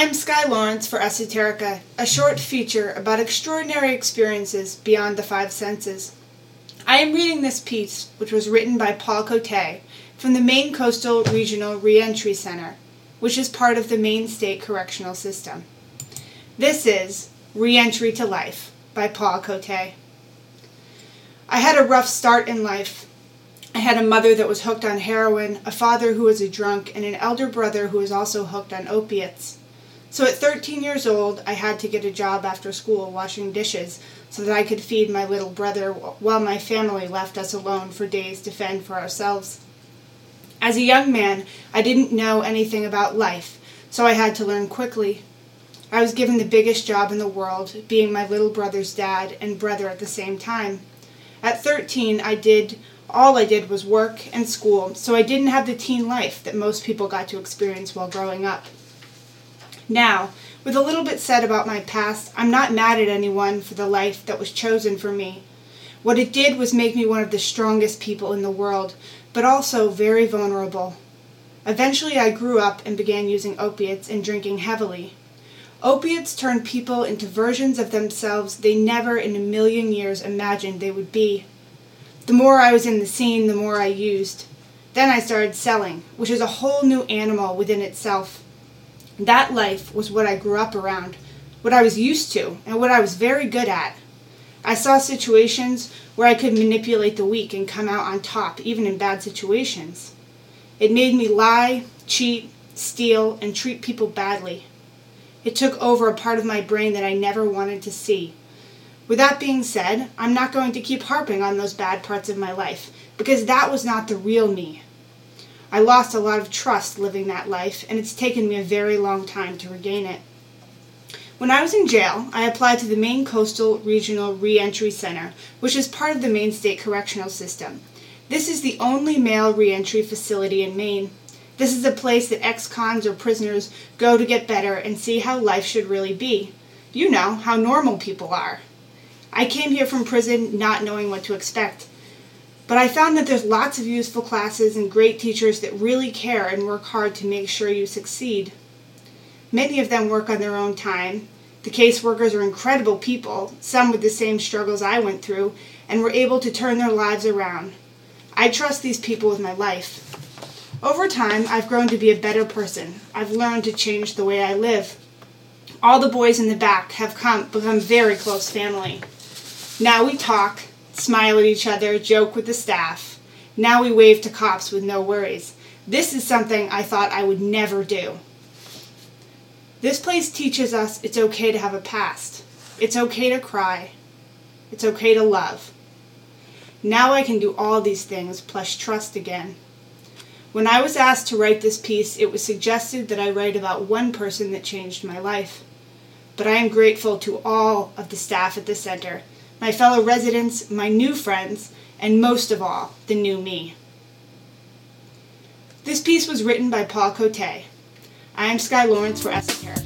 am Sky Lawrence for Esoterica, a short feature about extraordinary experiences beyond the five senses. I am reading this piece, which was written by Paul Cote, from the Maine Coastal Regional Reentry Center, which is part of the Maine State Correctional System. This is Reentry to Life by Paul Cote. I had a rough start in life. I had a mother that was hooked on heroin, a father who was a drunk, and an elder brother who was also hooked on opiates. So at 13 years old, I had to get a job after school washing dishes so that I could feed my little brother while my family left us alone for days to fend for ourselves. As a young man, I didn't know anything about life, so I had to learn quickly. I was given the biggest job in the world, being my little brother's dad and brother at the same time. At 13, I did all I did was work and school, so I didn't have the teen life that most people got to experience while growing up. Now, with a little bit said about my past, I'm not mad at anyone for the life that was chosen for me. What it did was make me one of the strongest people in the world, but also very vulnerable. Eventually, I grew up and began using opiates and drinking heavily. Opiates turn people into versions of themselves they never in a million years imagined they would be. The more I was in the scene, the more I used. Then I started selling, which is a whole new animal within itself. That life was what I grew up around, what I was used to, and what I was very good at. I saw situations where I could manipulate the weak and come out on top, even in bad situations. It made me lie, cheat, steal, and treat people badly. It took over a part of my brain that I never wanted to see. With that being said, I'm not going to keep harping on those bad parts of my life, because that was not the real me. I lost a lot of trust living that life, and it's taken me a very long time to regain it. When I was in jail, I applied to the Maine Coastal Regional Reentry Center, which is part of the Maine State Correctional System. This is the only male reentry facility in Maine. This is a place that ex cons or prisoners go to get better and see how life should really be. You know, how normal people are. I came here from prison not knowing what to expect. But I found that there's lots of useful classes and great teachers that really care and work hard to make sure you succeed. Many of them work on their own time. The caseworkers are incredible people, some with the same struggles I went through, and were able to turn their lives around. I trust these people with my life. Over time, I've grown to be a better person. I've learned to change the way I live. All the boys in the back have come become very close family. Now we talk, smile at each other, joke with the staff. Now we wave to cops with no worries. This is something I thought I would never do. This place teaches us it's okay to have a past. It's okay to cry. It's okay to love. Now I can do all these things plus trust again. When I was asked to write this piece, it was suggested that I write about one person that changed my life. But I am grateful to all of the staff at the center my fellow residents, my new friends, and most of all, the new me. This piece was written by Paul Cote. I am Sky Lawrence for Esoterica.